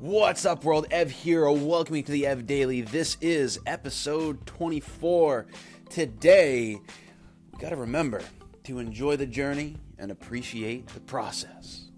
What's up, world? Ev here, welcoming to the Ev Daily. This is episode 24. Today, we gotta remember to enjoy the journey and appreciate the process.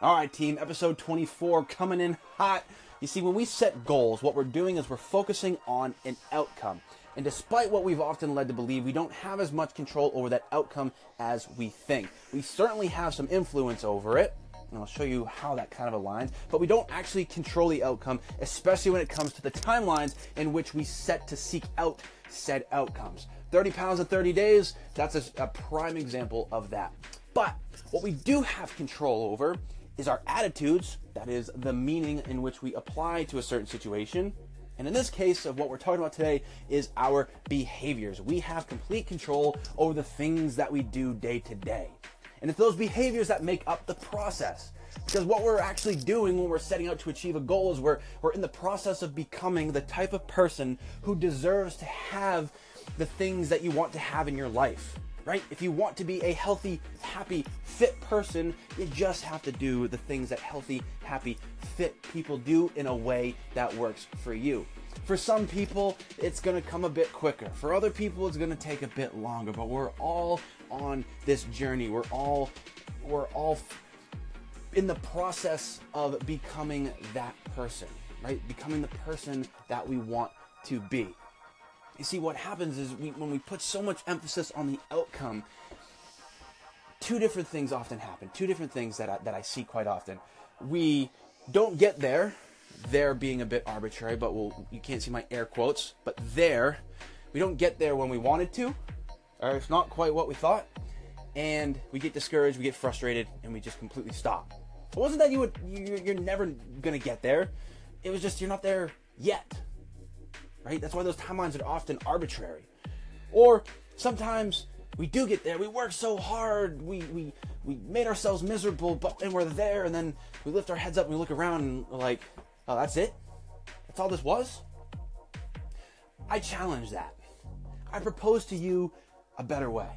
All right, team, episode 24 coming in hot. You see, when we set goals, what we're doing is we're focusing on an outcome. And despite what we've often led to believe, we don't have as much control over that outcome as we think. We certainly have some influence over it, and I'll show you how that kind of aligns, but we don't actually control the outcome, especially when it comes to the timelines in which we set to seek out said outcomes. 30 pounds in 30 days, that's a, a prime example of that. But what we do have control over is our attitudes, that is, the meaning in which we apply to a certain situation. And in this case of what we're talking about today is our behaviors. We have complete control over the things that we do day to day. And it's those behaviors that make up the process. Because what we're actually doing when we're setting out to achieve a goal is we're, we're in the process of becoming the type of person who deserves to have the things that you want to have in your life right? If you want to be a healthy, happy, fit person, you just have to do the things that healthy, happy, fit people do in a way that works for you. For some people, it's to come a bit quicker. For other people, it's to take a bit longer, but we're all on this journey. We're all we're all in the process of becoming that person, right? Becoming the person that we want to be. You see, what happens is we, when we put so much emphasis on the outcome, two different things often happen. Two different things that I, that I see quite often. We don't get there, there being a bit arbitrary, but we'll, you can't see my air quotes, but there, we don't get there when we wanted to, or it's not quite what we thought, and we get discouraged, we get frustrated, and we just completely stop. It wasn't that you would, you're never gonna get there. It was just you're not there yet right? That's why those timelines are often arbitrary. Or sometimes we do get there. We work so hard. We we we made ourselves miserable, but and we're there, and then we lift our heads up and we look around and we're like, oh, that's it. That's all this was. I challenge that. I propose to you a better way.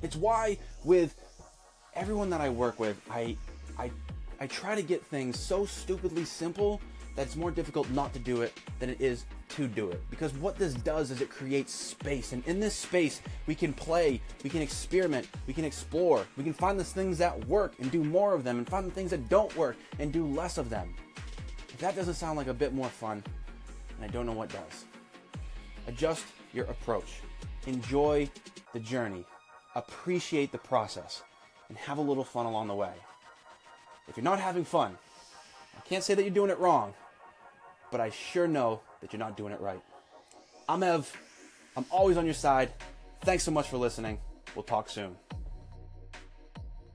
It's why with everyone that I work with, I I I try to get things so stupidly simple that it's more difficult not to do it than it is to do it. Because what this does is it creates space. And in this space, we can play, we can experiment, we can explore, we can find the things that work and do more of them, and find the things that don't work and do less of them. If that doesn't sound like a bit more fun, and I don't know what does. Adjust your approach. Enjoy the journey. Appreciate the process. And have a little fun along the way. If you're not having fun, I can't say that you're doing it wrong, but I sure know that you're not doing it right. I'm Ev. I'm always on your side. Thanks so much for listening. We'll talk soon.